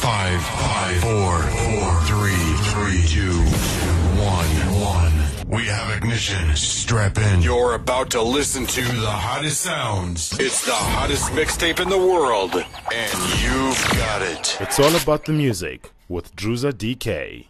Five, five, four, four, three, three, two, one, one. We have ignition. Strap in. You're about to listen to the hottest sounds. It's the hottest mixtape in the world, and you've got it. It's all about the music with Druza DK.